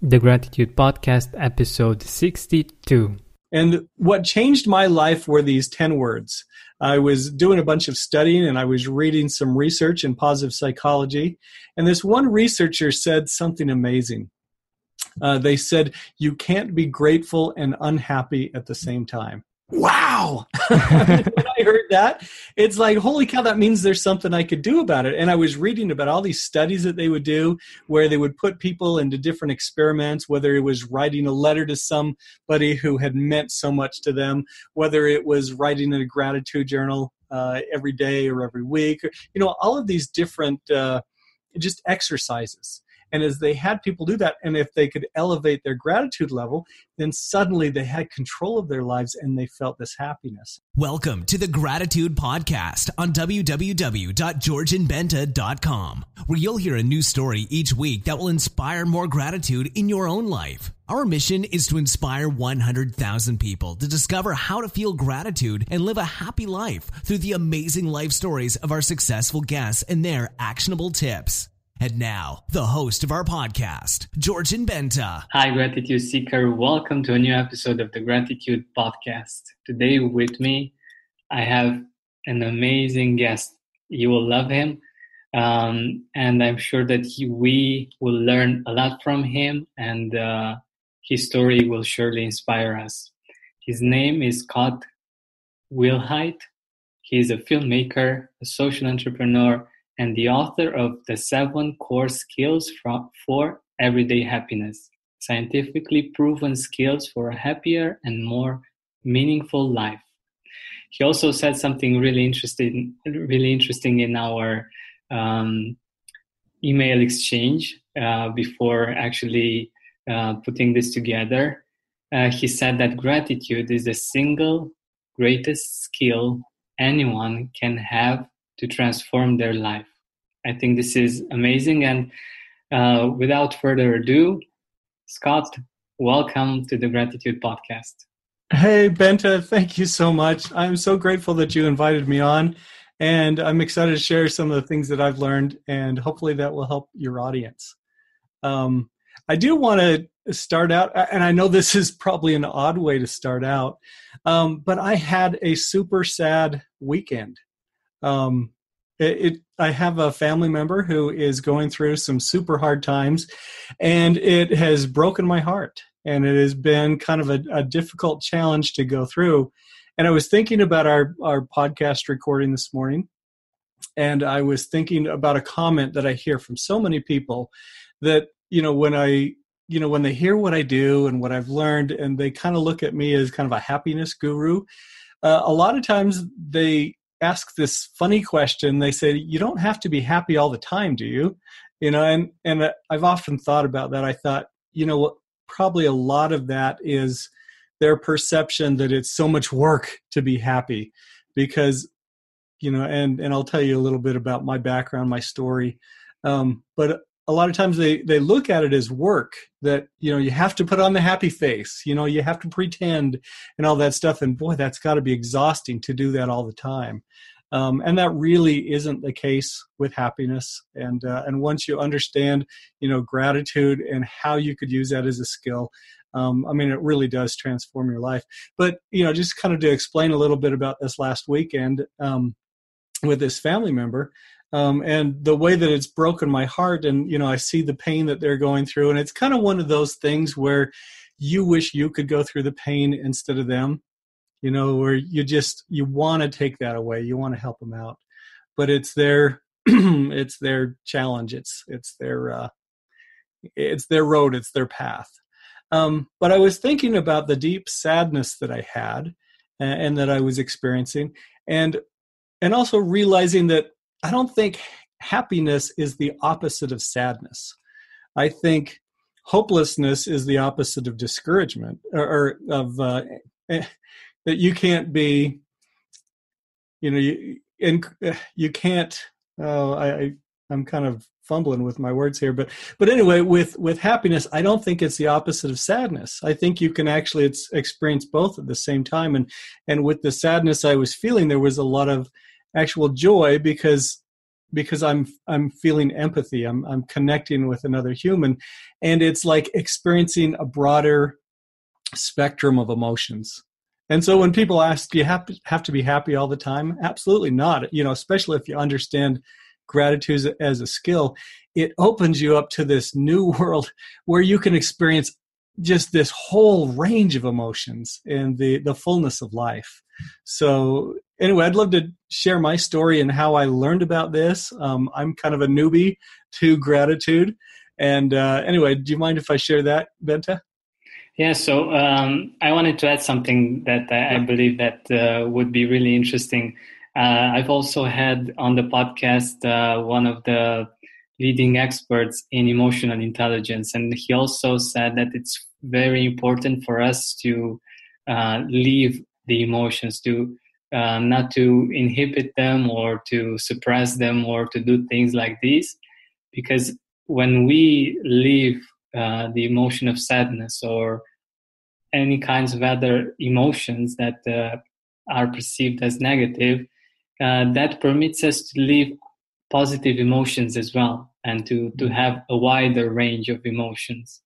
The Gratitude Podcast, episode 62. And what changed my life were these 10 words. I was doing a bunch of studying and I was reading some research in positive psychology. And this one researcher said something amazing. Uh, they said, You can't be grateful and unhappy at the same time wow. When i heard that it's like holy cow that means there's something i could do about it. And i was reading about all these studies that they would do where they would put people into different experiments whether it was writing a letter to somebody who had meant so much to them whether it was writing in a gratitude journal uh, every day or every week you know all of these different uh, just exercises and as they had people do that, and if they could elevate their gratitude level, then suddenly they had control of their lives and they felt this happiness. Welcome to the Gratitude Podcast on www.georgianbenta.com, where you'll hear a new story each week that will inspire more gratitude in your own life. Our mission is to inspire 100,000 people to discover how to feel gratitude and live a happy life through the amazing life stories of our successful guests and their actionable tips. And now, the host of our podcast, Georgian Benta. Hi, Gratitude Seeker. Welcome to a new episode of the Gratitude Podcast. Today, with me, I have an amazing guest. You will love him. Um, and I'm sure that he, we will learn a lot from him, and uh, his story will surely inspire us. His name is Scott Wilhite. He is a filmmaker, a social entrepreneur, and the author of The Seven Core Skills for Everyday Happiness Scientifically Proven Skills for a Happier and More Meaningful Life. He also said something really interesting, really interesting in our um, email exchange uh, before actually uh, putting this together. Uh, he said that gratitude is the single greatest skill anyone can have to transform their life. I think this is amazing. And uh, without further ado, Scott, welcome to the Gratitude Podcast. Hey, Benta, thank you so much. I'm so grateful that you invited me on. And I'm excited to share some of the things that I've learned, and hopefully that will help your audience. Um, I do want to start out, and I know this is probably an odd way to start out, um, but I had a super sad weekend. Um, it, it, I have a family member who is going through some super hard times, and it has broken my heart. And it has been kind of a, a difficult challenge to go through. And I was thinking about our, our podcast recording this morning, and I was thinking about a comment that I hear from so many people that, you know, when I you know when they hear what i do and what i've learned and they kind of look at me as kind of a happiness guru uh, a lot of times they ask this funny question. They say, "You don't have to be happy all the time, do you?" You know, and and I've often thought about that. I thought, you know, probably a lot of that is their perception that it's so much work to be happy, because you know, and and I'll tell you a little bit about my background, my story. Um, but a lot of times they they look at it as work that you know you have to put on the happy face you know you have to pretend and all that stuff. And boy that's got to be exhausting to do that all the time. Um, and that really isn't the case with happiness. And uh, and once you understand you know gratitude and how you could use that as a skill um, i mean it really does transform your life. But you know just kind of to explain a little bit about this last weekend um, with this family member um, and the way that it's broken my heart and you know i see the pain that they're going through. And it's kind of one of those things where you wish you could go through the pain instead of them you know where you just you want to take that away. You want to help them out. But it's their it's their challenge. It's it's their uh it's their road. It's their path. Um but i was thinking about the deep sadness that i had and, and that i was experiencing and and also realizing that I don't think happiness is the opposite of sadness. I think hopelessness is the opposite of discouragement or, or of uh, eh, that you can't be you know you you can't oh I I'm kind of fumbling with my words here but but anyway with with happiness I don't think it's the opposite of sadness I think you can actually experience both at the same time and and with the sadness I was feeling there was a lot of actual joy because because I'm I'm feeling empathy. I'm I'm connecting with another human, and it's like experiencing a broader spectrum of emotions. And so when people ask, do you have to, have to be happy all the time? Absolutely not. You know, especially if you understand gratitude as a skill, it opens you up to this new world where you can experience just this whole range of emotions and the the fullness of life. So anyway, I'd love to share my story and how I learned about this. Um, I'm kind of a newbie to gratitude, and uh, anyway, do you mind if I share that, Benta? Yeah, so um, I wanted to add something that I, I believe that uh, would be really interesting. Uh, I've also had on the podcast uh, one of the leading experts in emotional intelligence, and he also said that it's very important for us to uh, leave the emotions, to uh, not to inhibit them or to suppress them or to do things like this. because when we leave uh, the emotion of sadness or any kinds of other emotions that uh, are perceived as negative, uh, that permits us to live positive emotions as well and to, to have a wider range of emotions.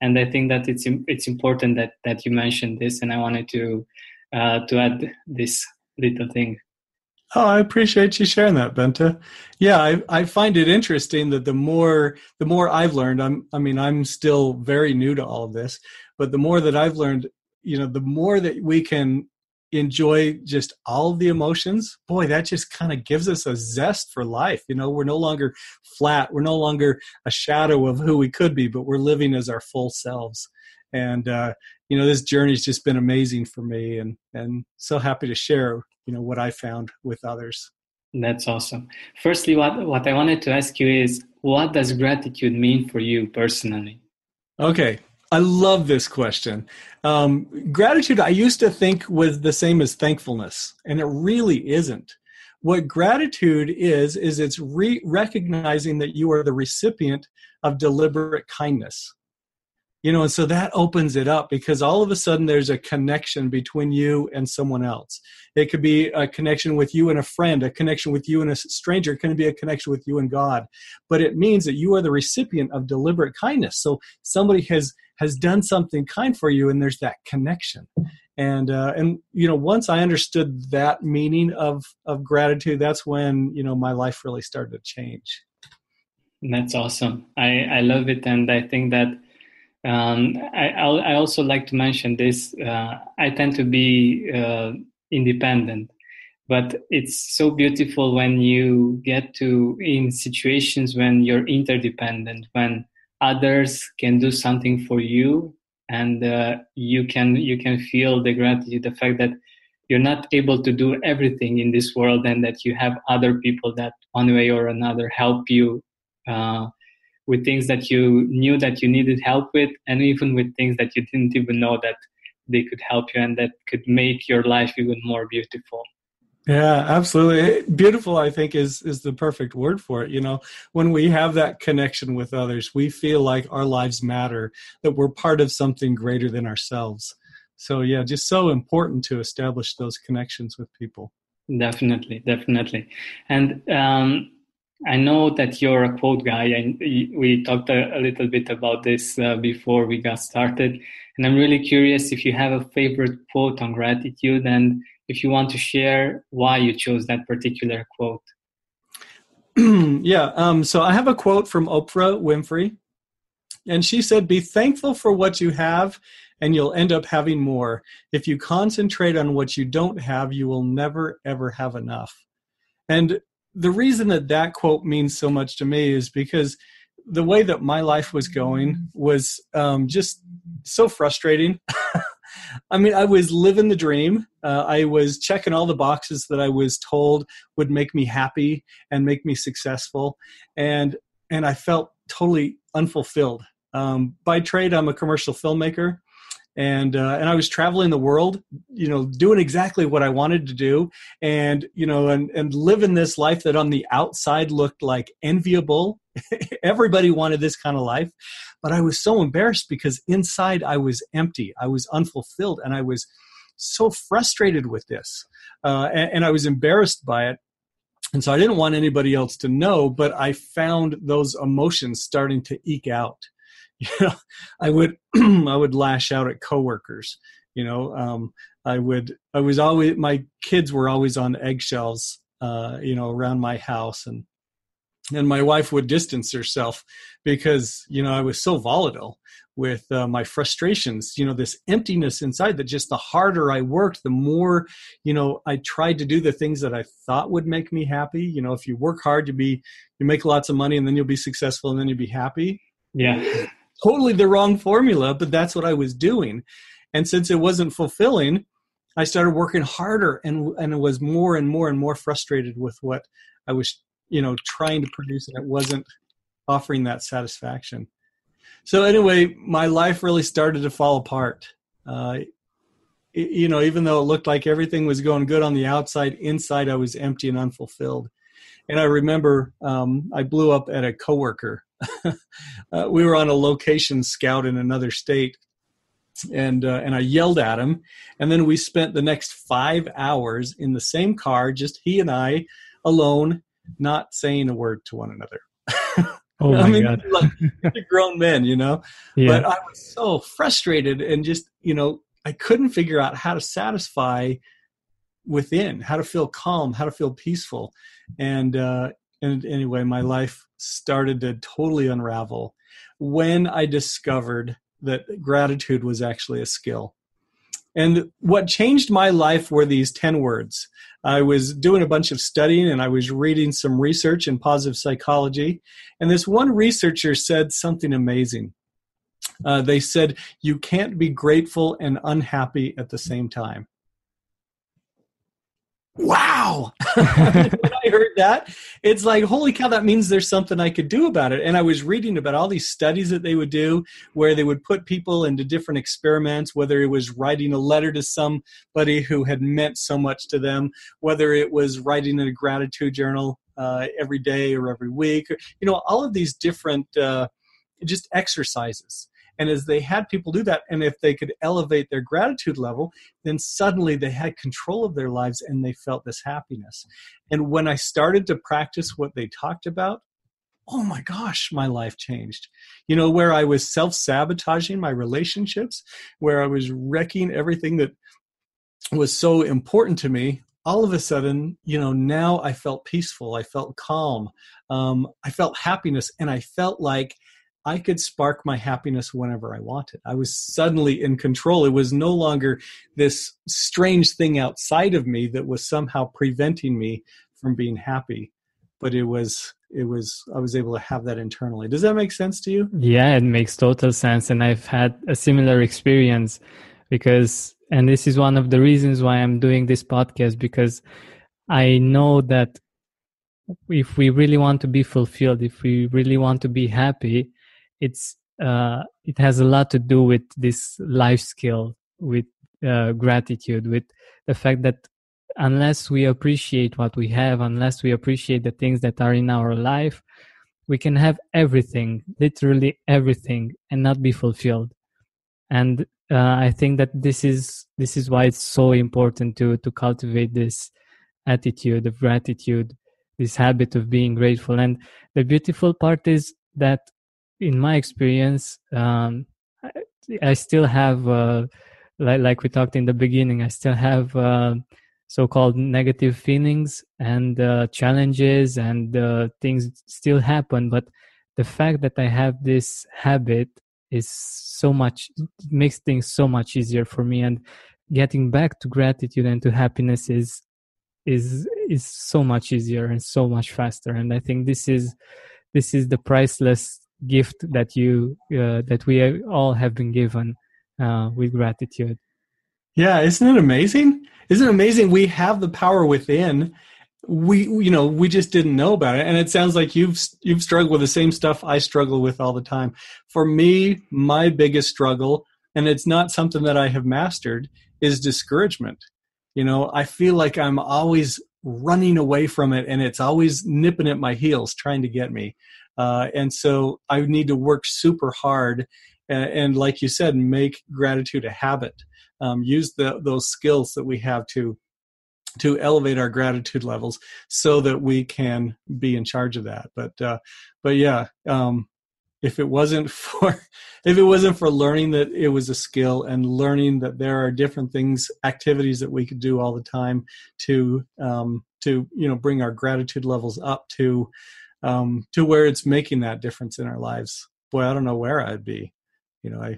And I think that it's it's important that, that you mentioned this, and I wanted to uh, to add this little thing. Oh, I appreciate you sharing that, Benta. Yeah, I, I find it interesting that the more the more I've learned, I'm I mean I'm still very new to all of this, but the more that I've learned, you know, the more that we can enjoy just all the emotions, boy, that just kind of gives us a zest for life. You know, we're no longer flat, we're no longer a shadow of who we could be, but we're living as our full selves. And uh, you know, this journey's just been amazing for me, and and so happy to share you know what I found with others. That's awesome. Firstly, what what I wanted to ask you is, what does gratitude mean for you personally? Okay, I love this question. Um, gratitude, I used to think was the same as thankfulness, and it really isn't. What gratitude is, is it's re- recognizing that you are the recipient of deliberate kindness you know and so that opens it up because all of a sudden there's a connection between you and someone else. It could be a connection with you and a friend a connection with you and a stranger. It can be a connection with you and god. But it means that you are the recipient of deliberate kindness. So somebody has has done something kind for you and there's that connection. And uh, and you know once i understood that meaning of of gratitude that's when you know my life really started to change. And that's awesome. I i love it. And i think that um, I, I also like to mention this. Uh, I tend to be uh, independent, but it's so beautiful when you get to in situations when you're interdependent, when others can do something for you, and uh, you can you can feel the gratitude, the fact that you're not able to do everything in this world, and that you have other people that one way or another help you uh, with things that you knew that you needed help with and even with things that you didn't even know that they could help you and that could make your life even more beautiful. Yeah absolutely. Beautiful i think is is the perfect word for it you know? When we have that connection with others we feel like our lives matter that we're part of something greater than ourselves. So yeah just so important to establish those connections with people. Definitely definitely. And um, I know that you're a quote guy, and we talked a, little bit about this uh, before we got started. And I'm really curious if you have a favorite quote on gratitude, and if you want to share why you chose that particular quote. yeah, um, so I have a quote from Oprah Winfrey, and she said, Be thankful for what you have, and you'll end up having more. If you concentrate on what you don't have, you will never, ever have enough. And the reason that that quote means so much to me is because the way that my life was going was um, just so frustrating. I mean, I was living the dream. Uh, I was checking all the boxes that I was told would make me happy and make me successful, and and I felt totally unfulfilled. Um, by trade, I'm a commercial filmmaker, and uh, and I was traveling the world, you know, doing exactly what I wanted to do, and you know, and and living this life that on the outside looked like enviable. Everybody wanted this kind of life, but I was so embarrassed because inside I was empty, I was unfulfilled, and I was so frustrated with this, uh, and, and I was embarrassed by it. and so I didn't want anybody else to know, but I found those emotions starting to eke out. I would I would lash out at coworkers. You know, um, I would I was always my kids were always on eggshells. Uh, you know, around my house, and and my wife would distance herself because you know I was so volatile with uh, my frustrations you know this emptiness inside that just the harder i worked the more you know i tried to do the things that i thought would make me happy you know if you work hard you be you make lots of money and then you'll be successful and then you'll be happy yeah totally the wrong formula but that's what i was doing and since it wasn't fulfilling i started working harder and and was more and more and more frustrated with what i was you know trying to produce and it wasn't offering that satisfaction so anyway, my life really started to fall apart. Uh, you know, even though it looked like everything was going good on the outside, inside I was empty and unfulfilled. And I remember um, I blew up at a coworker. uh, we were on a location scout in another state, and uh, and I yelled at him. And then we spent the next five hours in the same car, just he and I, alone, not saying a word to one another. Oh my I mean, god! like grown men, you know. Yeah. But I was so frustrated and just, you know, I couldn't figure out how to satisfy within, how to feel calm, how to feel peaceful, and uh, and anyway, my life started to totally unravel when I discovered that gratitude was actually a skill. And what changed my life were these 10 words. I was doing a bunch of studying and I was reading some research in positive psychology. And this one researcher said something amazing. Uh, they said, You can't be grateful and unhappy at the same time wow. When i heard that it's like holy cow that means there's something i could do about it. And i was reading about all these studies that they would do where they would put people into different experiments whether it was writing a letter to somebody who had meant so much to them whether it was writing in a gratitude journal uh, every day or every week you know all of these different uh, just exercises and as they had people do that, and if they could elevate their gratitude level, then suddenly they had control of their lives and they felt this happiness. And when I started to practice what they talked about, oh my gosh, my life changed. You know, where I was self sabotaging my relationships, where I was wrecking everything that was so important to me, all of a sudden, you know, now I felt peaceful. I felt calm. Um, I felt happiness. And I felt like I could spark my happiness whenever I wanted. I was suddenly in control. It was no longer this strange thing outside of me that was somehow preventing me from being happy, but it was it was I was able to have that internally. Does that make sense to you? Yeah, it makes total sense and I've had a similar experience because and this is one of the reasons why I'm doing this podcast because I know that if we really want to be fulfilled, if we really want to be happy, it's uh, it has a lot to do with this life skill with uh, gratitude with the fact that unless we appreciate what we have unless we appreciate the things that are in our life we can have everything literally everything and not be fulfilled. And uh, i think that this is this is why it's so important to to cultivate this attitude of gratitude this habit of being grateful. And the beautiful part is that in my experience, um, I, I, still have, uh, like, like we talked in the beginning, I still have uh, so-called negative feelings and uh, challenges, and uh, things still happen. But the fact that I have this habit is so much makes things so much easier for me, and getting back to gratitude and to happiness is is is so much easier and so much faster. And I think this is this is the priceless gift that you uh, that we all have been given uh, with gratitude. Yeah isn't it amazing? Isn't it amazing we have the power within? We you know we just didn't know about it. And it sounds like you've you've struggled with the same stuff i struggle with all the time. For me my biggest struggle and it's not something that i have mastered is discouragement. You know i feel like i'm always running away from it and it's always nipping at my heels trying to get me uh, and so I need to work super hard and, and like you said, make gratitude a habit. Um, use the, those skills that we have to to elevate our gratitude levels so that we can be in charge of that but uh but yeah um if it wasn't for if it wasn't for learning that it was a skill and learning that there are different things activities that we could do all the time to um to you know bring our gratitude levels up to um to where it's making that difference in our lives boy i don't know where i'd be you know i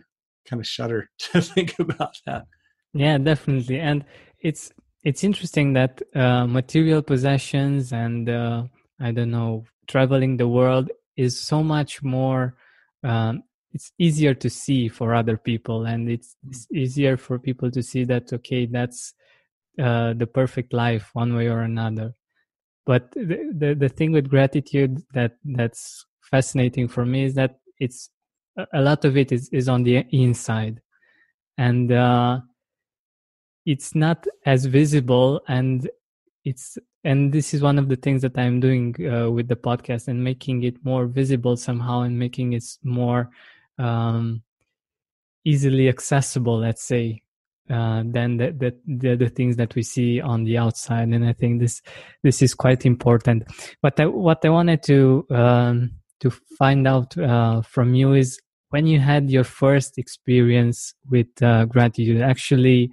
kind of shudder to think about that yeah definitely and it's it's interesting that uh, material possessions and uh, I don't know traveling the world is so much more. Um, it's easier to see for other people, and it's, it's easier for people to see that okay, that's uh, the perfect life one way or another. But the, the the thing with gratitude that that's fascinating for me is that it's a lot of it is is on the inside, and uh, it's not as visible and it's and this is one of the things that i'm doing uh, with the podcast and making it more visible somehow and making it more um, easily accessible let's say uh, than the, the, the, things that we see on the outside and i think this this is quite important but I, what i wanted to um, to find out uh, from you is when you had your first experience with uh, gratitude actually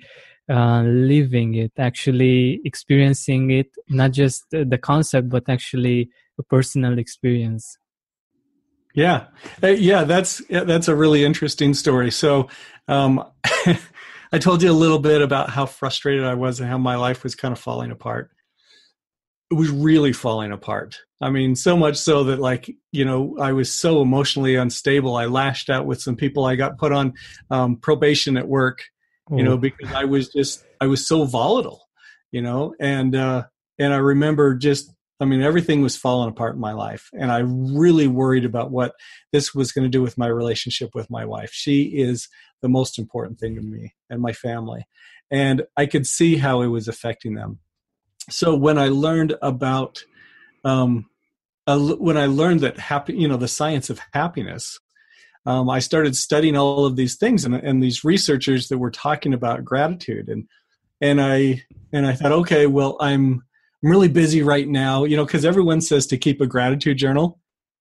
uh, living it, actually experiencing it, not just the concept, but actually a personal experience. Yeah, uh, yeah, that's that's a really interesting story. So, um, I told you a little bit about how frustrated I was and how my life was kind of falling apart. It was really falling apart. I mean, so much so that, like, you know, I was so emotionally unstable. I lashed out with some people. I got put on um, probation at work you know, because I was just I was so volatile, you know, and uh, and I remember just I mean everything was falling apart in my life, and I really worried about what this was going to do with my relationship with my wife. She is the most important thing to me and my family, and I could see how it was affecting them. So when I learned about um, uh, when I learned that happy, you know, the science of happiness, um, I started studying all of these things and, and these researchers that were talking about gratitude. And and I and I thought, okay, well, I'm I'm really busy right now, you know, because everyone says to keep a gratitude journal,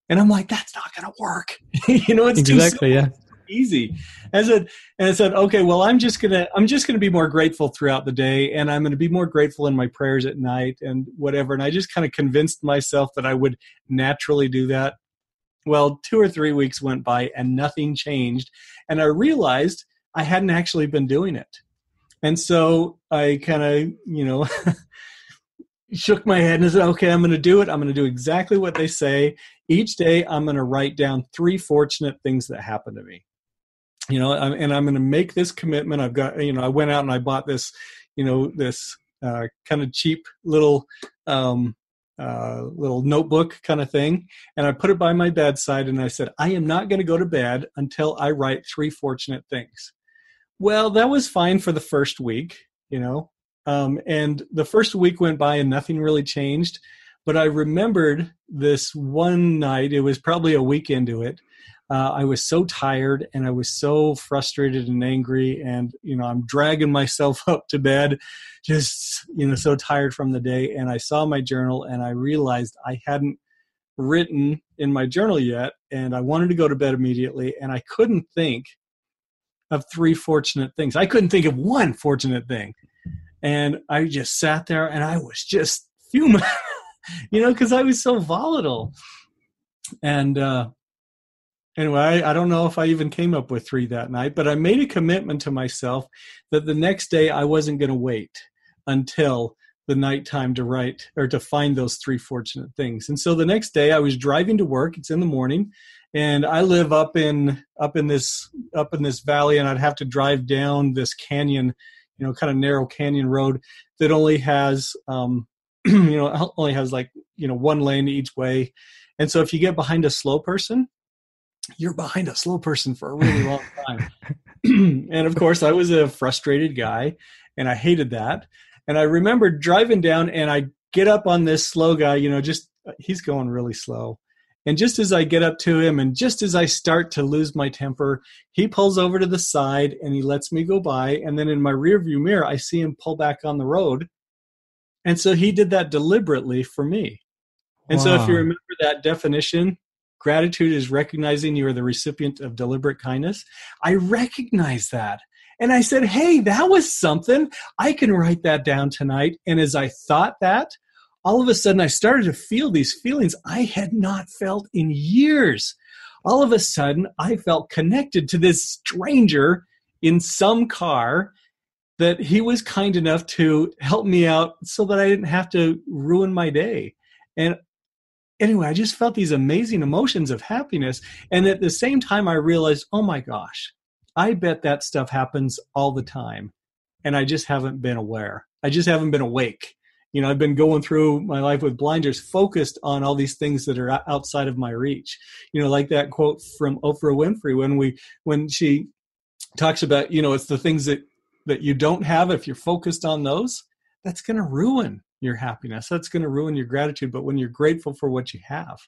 and I'm like, that's not going to work, you know, it's exactly, yeah. Easy. And I said, and I said, okay, well, I'm just gonna I'm just gonna be more grateful throughout the day, and I'm gonna be more grateful in my prayers at night and whatever. And I just kind of convinced myself that I would naturally do that. Well, two or three weeks went by and nothing changed. And I realized I hadn't actually been doing it. And so I kind of, you know, shook my head and said, okay, I'm going to do it. I'm going to do exactly what they say. Each day, I'm going to write down three fortunate things that happened to me. You know, and I'm going to make this commitment. I've got, you know, I went out and I bought this, you know, this uh, kind of cheap little um, uh, little notebook kind of thing. And I put it by my bedside and I said, I am not going to go to bed until I write three fortunate things. Well, that was fine for the first week, you know. Um, and the first week went by and nothing really changed. But I remembered this one night, it was probably a week into it, uh, I was so tired and I was so frustrated and angry, and you know I'm dragging myself up to bed, just you know so tired from the day. And I saw my journal and I realized I hadn't written in my journal yet, and I wanted to go to bed immediately, and I couldn't think of three fortunate things. I couldn't think of one fortunate thing, and I just sat there and I was just fuming, you know, because I was so volatile. And uh, anyway, I, don't know if I even came up with three that night, but I made a commitment to myself that the next day I wasn't going to wait until the nighttime to write or to find those three fortunate things. And so the next day I was driving to work. It's in the morning, and I live up in up in this up in this valley, and I'd have to drive down this canyon, you know, kind of narrow canyon road that only has, um, you know, only has like you know one lane each way. And so if you get behind a slow person, you're behind a slow person for a really long time. and of course, I was a frustrated guy and I hated that. And I remember driving down and I get up on this slow guy, you know, just he's going really slow. And just as I get up to him and just as I start to lose my temper, he pulls over to the side and he lets me go by. And then in my rearview mirror, I see him pull back on the road And so he did that deliberately for me. And wow. so if you remember that definition, gratitude is recognizing you are the recipient of deliberate kindness. I recognize that. And I said, hey, that was something. I can write that down tonight. And as I thought that, all of a sudden I started to feel these feelings I had not felt in years. All of a sudden, I felt connected to this stranger in some car that he was kind enough to help me out so that I didn't have to ruin my day. And anyway, I just felt these amazing emotions of happiness. And at the same time, I realized, oh my gosh, I bet that stuff happens all the time. And I just haven't been aware. I just haven't been awake. You know, I've been going through my life with blinders, focused on all these things that are outside of my reach. You know, like that quote from Oprah Winfrey when we when she talks about, you know, it's the things that that you don't have if you're focused on those, that's going to ruin your happiness. That's going to ruin your gratitude. But when you're grateful for what you have,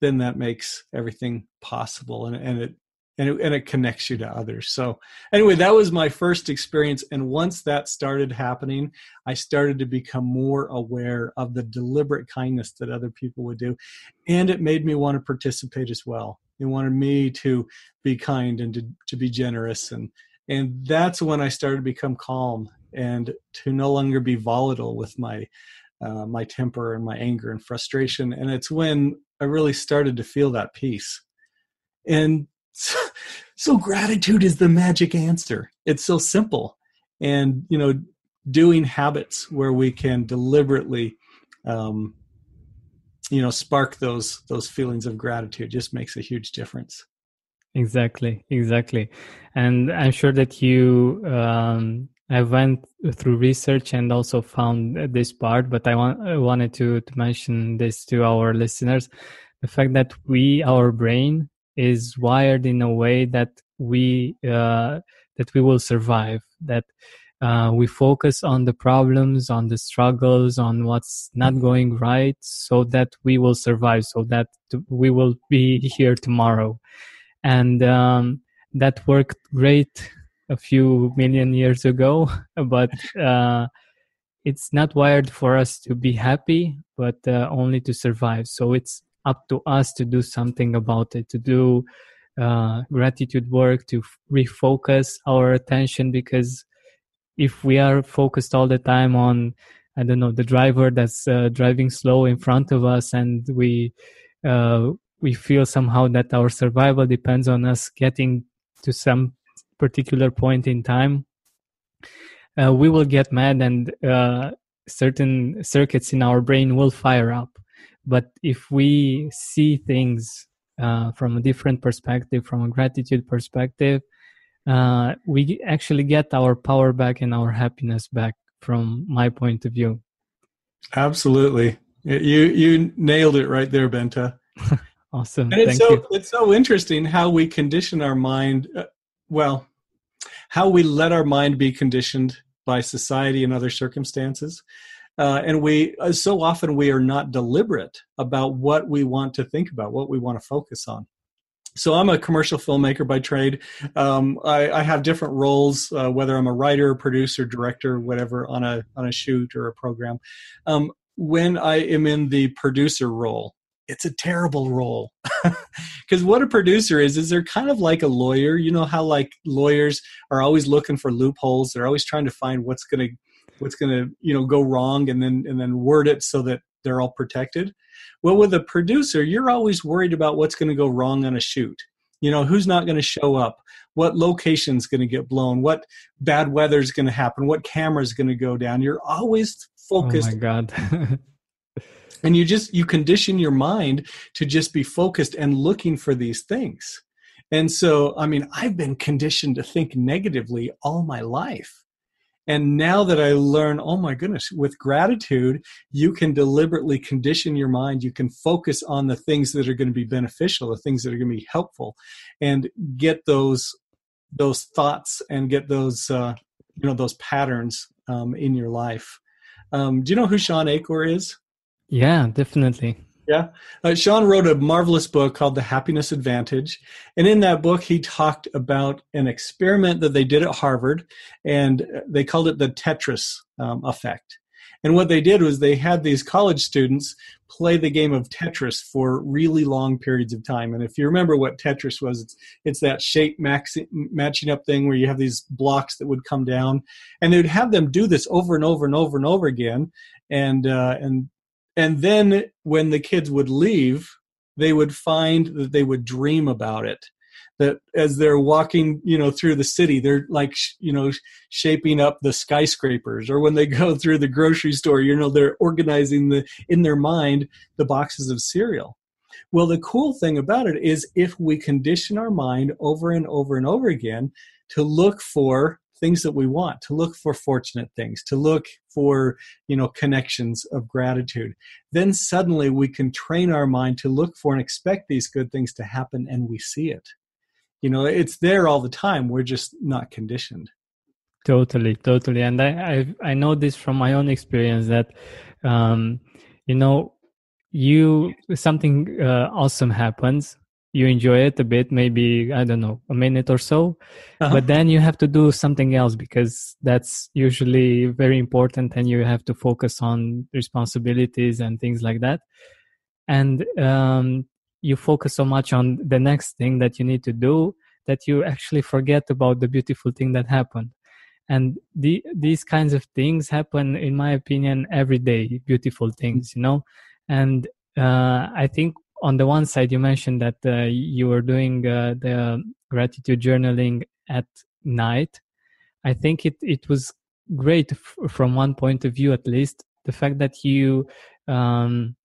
then that makes everything possible and, and it and it, and it connects you to others. So anyway, that was my first experience. And once that started happening, I started to become more aware of the deliberate kindness that other people would do. And it made me want to participate as well. It wanted me to be kind and to, to be generous. And, and that's when I started to become calm and to no longer be volatile with my uh, my temper and my anger and frustration. And it's when I really started to feel that peace. And so, so gratitude is the magic answer. It's so simple. And, you know, doing habits where we can deliberately, um, you know, spark those those feelings of gratitude just makes a huge difference. Exactly, exactly, and I'm sure that you um, I went through research and also found this part, but I, want, I wanted to, to mention this to our listeners. The fact that we, our brain, is wired in a way that we uh, that we will survive that uh, we focus on the problems on the struggles on what's not going right so that we will survive so that we will be here tomorrow. And um, that worked great a few million years ago, but uh, it's not wired for us to be happy, but uh, only to survive. So it's up to us to do something about it, to do uh, gratitude work, to refocus our attention. Because if we are focused all the time on, I don't know, the driver that's uh, driving slow in front of us, and we uh, we feel somehow that our survival depends on us getting to some particular point in time, uh, we will get mad and uh, certain circuits in our brain will fire up. But if we see things uh, from a different perspective, from a gratitude perspective, uh, we actually get our power back and our happiness back. From my point of view, absolutely, you you nailed it right there, benta awesome. And it's Thank so you. it's so interesting how we condition our mind. Uh, well, how we let our mind be conditioned by society and other circumstances. Uh, and we uh, so often we are not deliberate about what we want to think about, what we want to focus on. So I'm a commercial filmmaker by trade. Um, I, I, have different roles, uh, whether I'm a writer, producer, director, whatever, on a on a shoot or a program. Um, when I am in the producer role, it's a terrible role. Because what a producer is is they're kind of like a lawyer. You know how like lawyers are always looking for loopholes. They're always trying to find what's going to what's going to you know go wrong and then and then word it so that they're all protected. Well with a producer you're always worried about what's going to go wrong on a shoot. You know who's not going to show up? What location's going to get blown? What bad weather's going to happen? What camera's going to go down? You're always focused oh my god and you just you condition your mind to just be focused and looking for these things. And so i mean i've been conditioned to think negatively all my life. And now that i learn oh my goodness with gratitude you can deliberately condition your mind. You can focus on the things that are going to be beneficial the things that are going to be helpful and get those those thoughts and get those uh, you know those patterns um, in your life. Um, do you know who Shawn Achor is yeah, definitely. Yeah. Uh, Shawn wrote a marvelous book called The Happiness Advantage. And in that book, he talked about an experiment that they did at Harvard, and they called it the Tetris um, effect. And what they did was they had these college students play the game of Tetris for really long periods of time. And if you remember what Tetris was, it's, it's that shape maxi- matching up thing where you have these blocks that would come down. And they would have them do this over and over and over and over again. And, uh, and, and then when the kids would leave, they would find that they would dream about it that as they're walking you know through the city they're like you know shaping up the skyscrapers or when they go through the grocery store you know they're organizing the in their mind the boxes of cereal. Well the cool thing about it is if we condition our mind over and over and over again to look for things that we want to look for fortunate things to look for you know connections of gratitude. Then suddenly we can train our mind to look for and expect these good things to happen and we see it. You know it's there all the time we're just not conditioned. Totally totally. And i i, I know this from my own experience that um you know you something uh, awesome happens you enjoy it a bit maybe i don't know a minute or so. Uh-huh. but then you have to do something else because that's usually very important and you have to focus on responsibilities and things like that. And um, you focus so much on the next thing that you need to do that you actually forget about the beautiful thing that happened. And the, these kinds of things happen in my opinion every day beautiful things you know? And uh, i think on the one side you mentioned that uh, you were doing uh, the gratitude journaling at night. I think it, it was great f- from one point of view at least the fact that you um,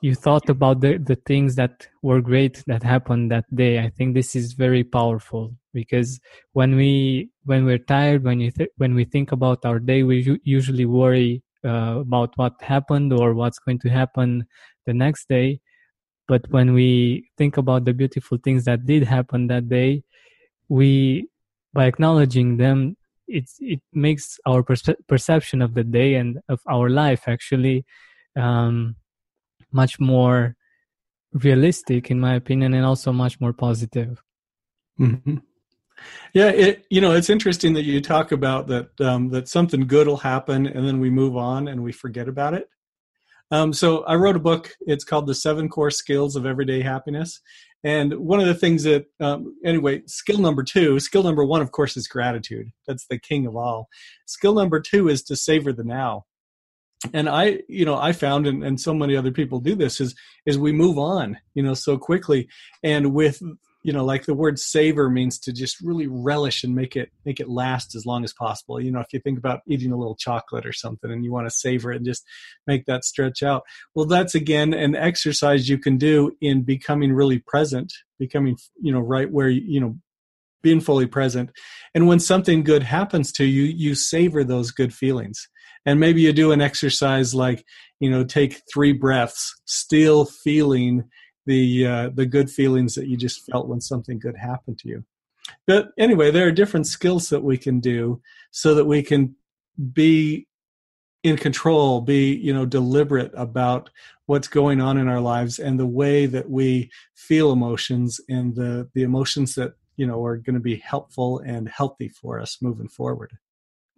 you thought about the, the things that were great that happened that day. I think this is very powerful because when we when we're tired when you th- when we think about our day we u- usually worry uh, about what happened or what's going to happen the next day but when we think about the beautiful things that did happen that day we by acknowledging them it's it makes our perce- perception of the day and of our life actually um, much more realistic in my opinion and also much more positive mm-hmm. yeah it you know it's interesting that you talk about that um, that something good will happen and then we move on and we forget about it um, so i wrote a book. It's called the seven core skills of everyday happiness. And one of the things that um, anyway skill number two skill number one of course is gratitude. That's the king of all. Skill number two is to savor the now. And i you know i found and, and so many other people do this is is we move on you know so quickly. And with you know like the word savor means to just really relish and make it make it last as long as possible. You know if you think about eating a little chocolate or something and you want to savor it and just make that stretch out. Well that's again an exercise you can do in becoming really present becoming you know right where you know being fully present. And when something good happens to you you savor those good feelings. And maybe you do an exercise like you know take three breaths still feeling the uh, the good feelings that you just felt when something good happened to you. But anyway there are different skills that we can do so that we can be in control be you know deliberate about what's going on in our lives and the way that we feel emotions and the the emotions that you know are going to be helpful and healthy for us moving forward.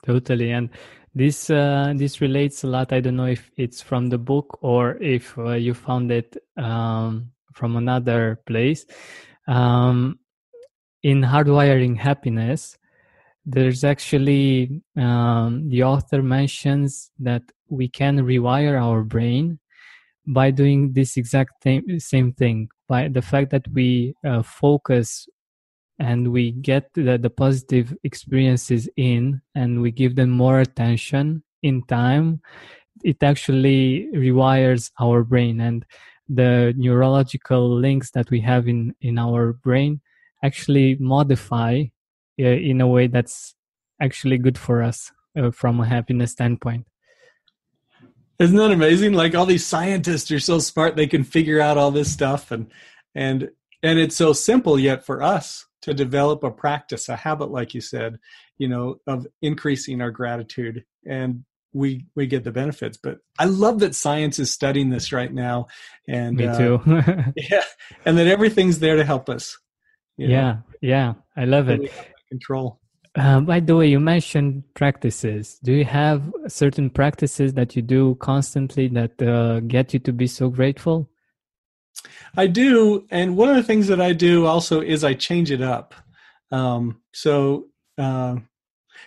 Totally and this uh, this relates a lot. I don't know if it's from the book or if uh, you found it um, from another place. Um, in hardwiring happiness there's actually um, the author mentions that we can rewire our brain by doing this exact th- same thing by the fact that we uh, focus and we get the, the positive experiences in and we give them more attention in time it actually rewires our brain. And the neurological links that we have in in our brain actually modify uh, in a way that's actually good for us uh, from a happiness standpoint. Isn't that amazing? Like all these scientists are so smart they can figure out all this stuff and and and it's so simple yet for us to develop a practice, a habit, like you said, you know, of increasing our gratitude and we we get the benefits. But I love that science is studying this right now, and me uh, too. yeah, and that everything's there to help us. yeah, know? yeah, I love it. Control. Uh, by the way, you mentioned practices. Do you have certain practices that you do constantly that uh, get you to be so grateful? I do, and one of the things that I do also is I change it up. Um, so,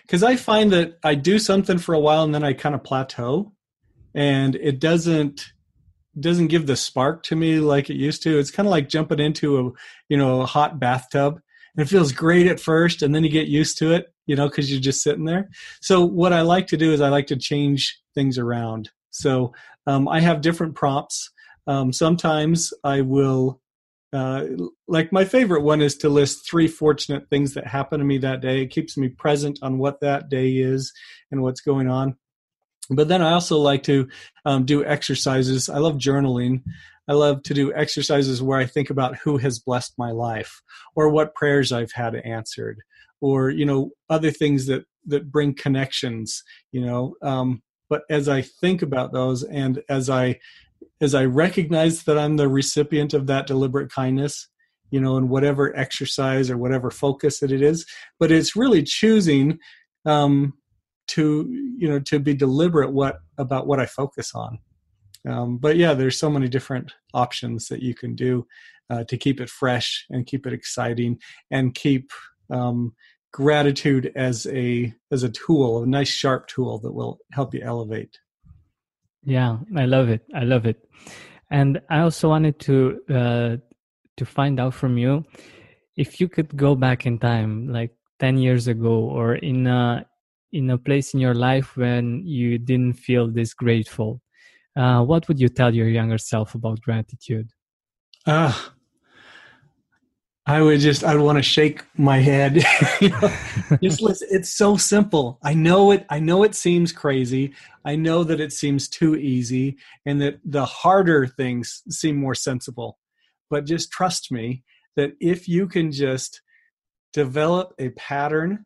because I find that I do something for a while and then I kind of plateau, and it doesn't doesn't give the spark to me like it used to. It's kind of like jumping into a you know a hot bathtub. It feels great at first, and then you get used to it, you know, because you're just sitting there. So what I like to do is I like to change things around. So um, I have different prompts. Um, sometimes I will, uh, like my favorite one is to list three fortunate things that happened to me that day. It keeps me present on what that day is and what's going on. But then I also like to um, do exercises. I love journaling. I love to do exercises where I think about who has blessed my life or what prayers I've had answered or, you know, other things that, that bring connections, you know. Um, but as I think about those and as I as I recognize that I'm the recipient of that deliberate kindness, you know, in whatever exercise or whatever focus that it is. But it's really choosing um, to, you know, to be deliberate what about what I focus on. Um, but yeah, there's so many different options that you can do uh, to keep it fresh and keep it exciting and keep um, gratitude as a as a tool, a nice sharp tool that will help you elevate. Yeah, I love it. I love it. And I also wanted to uh, to find out from you if you could go back in time, like ten years ago, or in a in a place in your life when you didn't feel this grateful. Uh, what would you tell your younger self about gratitude? Ah, I would just I'd want to shake my head. just listen. It's so simple. I know it. I know it seems crazy. I know that it seems too easy, and that the harder things seem more sensible. But just trust me that if you can just develop a pattern,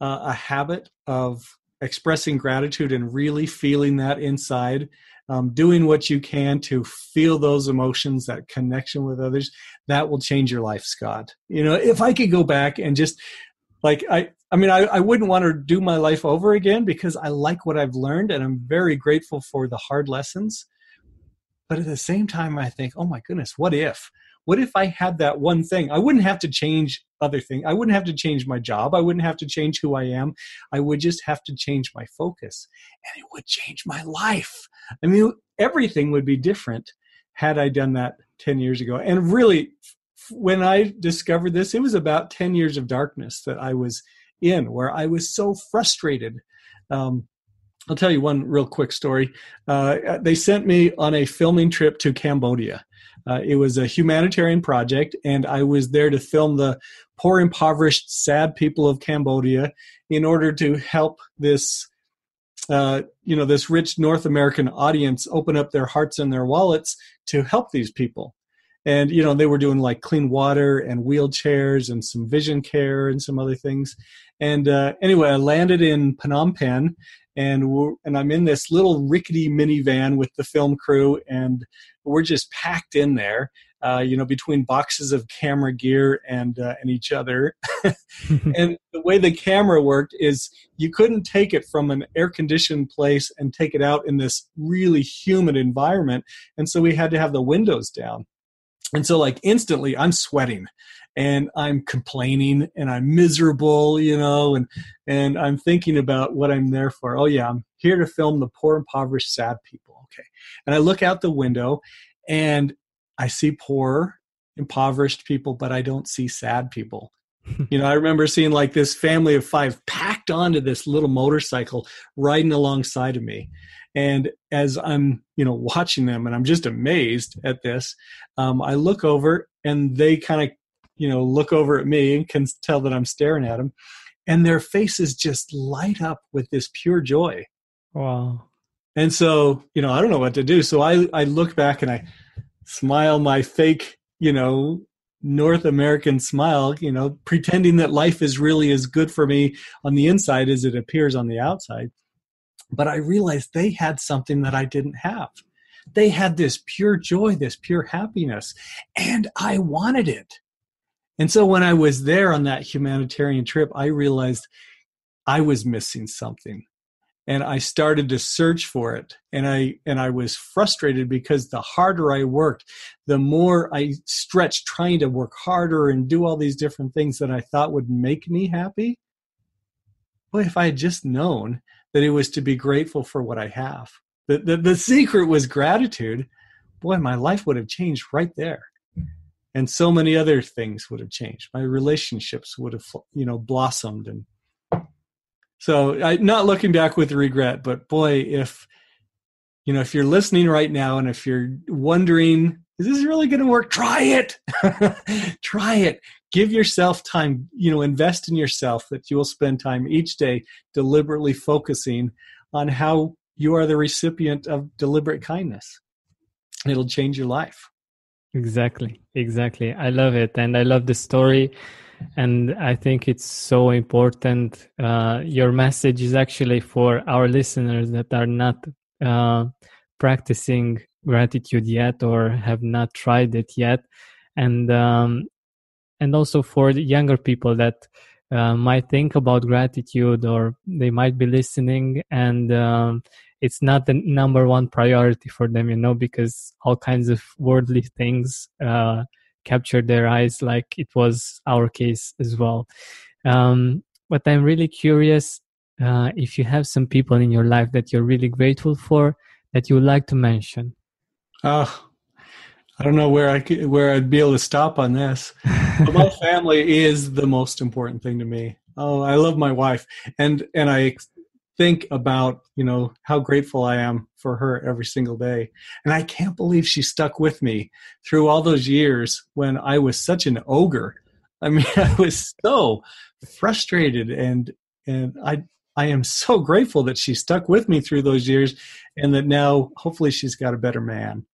uh, a habit of expressing gratitude and really feeling that inside um, doing what you can to feel those emotions, that connection with others, that will change your life, Scott. You know, if I could go back and just like I, I mean, I, I wouldn't want to do my life over again because I like what I've learned and I'm very grateful for the hard lessons. But at the same time, I think, oh my goodness, what if? What if I had that one thing? I wouldn't have to change other things. I wouldn't have to change my job. I wouldn't have to change who I am. I would just have to change my focus and it would change my life. I mean, everything would be different had I done that 10 years ago. And really, when I discovered this, it was about 10 years of darkness that I was in, where I was so frustrated. Um, I'll tell you one real quick story. Uh, they sent me on a filming trip to Cambodia. Uh, it was a humanitarian project, and I was there to film the poor, impoverished, sad people of Cambodia in order to help this, uh, you know, this rich North American audience open up their hearts and their wallets to help these people. And you know, they were doing like clean water and wheelchairs and some vision care and some other things. And uh, anyway, I landed in Phnom Penh, and and I'm in this little rickety minivan with the film crew, and we're just packed in there. Uh, you know, between boxes of camera gear and uh, and each other. and the way the camera worked is you couldn't take it from an air conditioned place and take it out in this really humid environment, and so we had to have the windows down. And so, like instantly, I'm sweating, and I'm complaining, and I'm miserable, you know, and and I'm thinking about what I'm there for. Oh yeah, I'm here to film the poor, impoverished, sad people. Okay, and I look out the window, and I see poor, impoverished people, but I don't see sad people. You know, I remember seeing like this family of five packed onto this little motorcycle riding alongside of me. And as I'm, you know, watching them and I'm just amazed at this, um, I look over and they kind of, you know, look over at me and can tell that I'm staring at them. And their faces just light up with this pure joy. Wow. And so, you know, I don't know what to do. So I, I look back and I smile my fake, you know, North American smile, you know, pretending that life is really as good for me on the inside as it appears on the outside. But I realized they had something that I didn't have. They had this pure joy, this pure happiness, and I wanted it. And so when I was there on that humanitarian trip, I realized I was missing something and I started to search for it. And I and I was frustrated because the harder I worked the more I stretched trying to work harder and do all these different things that I thought would make me happy. Boy if I had just known that it was to be grateful for what I have. The the, the secret was gratitude. Boy my life would have changed right there. And so many other things would have changed. My relationships would have you know blossomed and so I not looking back with regret, but boy, if you know, if you're listening right now and if you're wondering, is this really going to work? Try it. Try it. Give yourself time, you know, invest in yourself that you will spend time each day deliberately focusing on how you are the recipient of deliberate kindness. It'll change your life. Exactly. Exactly. I love it. And I love the story and I think it's so important. Uh, your message is actually for our listeners that are not uh, practicing gratitude yet or have not tried it yet, and um, and also for the younger people that uh, might think about gratitude or they might be listening and um, it's not the number one priority for them, you know, because all kinds of worldly things uh, captured their eyes like it was our case as well. Um, but i'm really curious uh, if you have some people in your life that you're really grateful for that you would like to mention. Oh i don't know where i could, where i'd be able to stop on this but my family is the most important thing to me. Oh i love my wife and and i think about you know how grateful i am for her every single day. And i can't believe she stuck with me through all those years when i was such an ogre. I mean i was so frustrated and and i i am so grateful that she stuck with me through those years and that now hopefully she's got a better man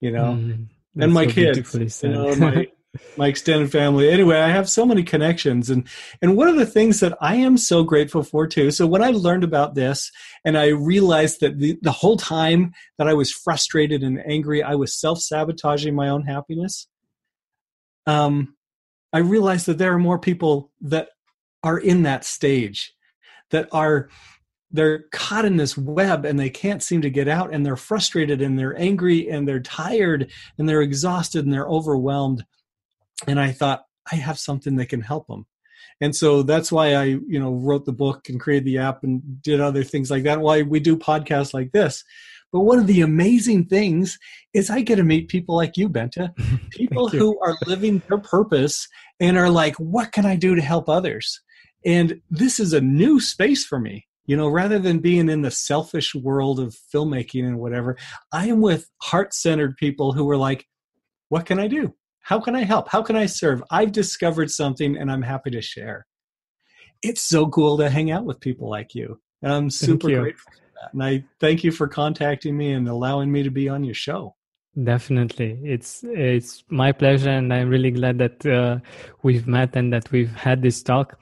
you know? Mm, and my so kids you know my my extended family. Anyway i have so many connections and and one of the things that i am so grateful for too so when i learned about this and i realized that the, the whole time that i was frustrated and angry i was self-sabotaging my own happiness um i realized that there are more people that are in that stage that are they're caught in this web and they can't seem to get out and they're frustrated and they're angry and they're tired and they're exhausted and they're overwhelmed and I thought I have something that can help them. And so that's why I, you know, wrote the book and created the app and did other things like that. Why we do podcasts like this. But one of the amazing things is I get to meet people like you, Bente, people who are living their purpose and are like, what can I do to help others? And this is a new space for me. You know, rather than being in the selfish world of filmmaking and whatever, I am with heart centered people who are like, what can I do? How can I help? How can I serve? I've discovered something and I'm happy to share. It's so cool to hang out with people like you. And I'm super grateful for that. And I thank you for contacting me and allowing me to be on your show. Definitely, it's it's my pleasure, and I'm really glad that uh, we've met and that we've had this talk.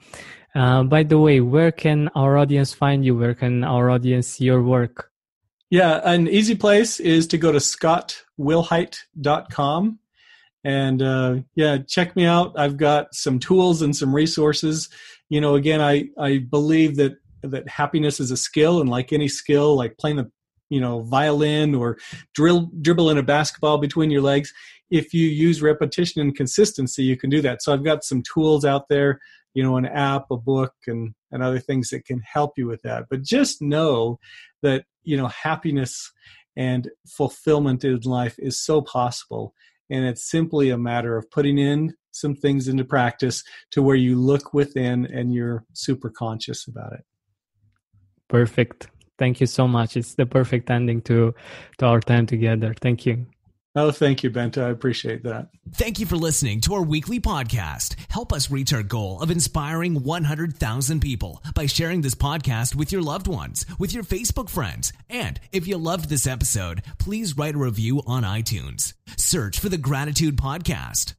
Uh, by the way, where can our audience find you? Where can our audience see your work? Yeah, an easy place is to go to scottwilhite.com and uh, yeah check me out. I've got some tools and some resources. You know again i i believe that that happiness is a skill and like any skill like playing the you know violin or drill dribble in a basketball between your legs if you use repetition and consistency you can do that. So i've got some tools out there you know an app a book and and other things that can help you with that. But just know that you know happiness and fulfillment in life is so possible and it's simply a matter of putting in some things into practice to where you look within and you're super conscious about it. Perfect. Thank you so much. It's the perfect ending to to our time together. Thank you Oh, thank you, Bente. I appreciate that. Thank you for listening to our weekly podcast. Help us reach our goal of inspiring 100,000 people by sharing this podcast with your loved ones, with your Facebook friends. And if you loved this episode, please write a review on iTunes. Search for the Gratitude Podcast.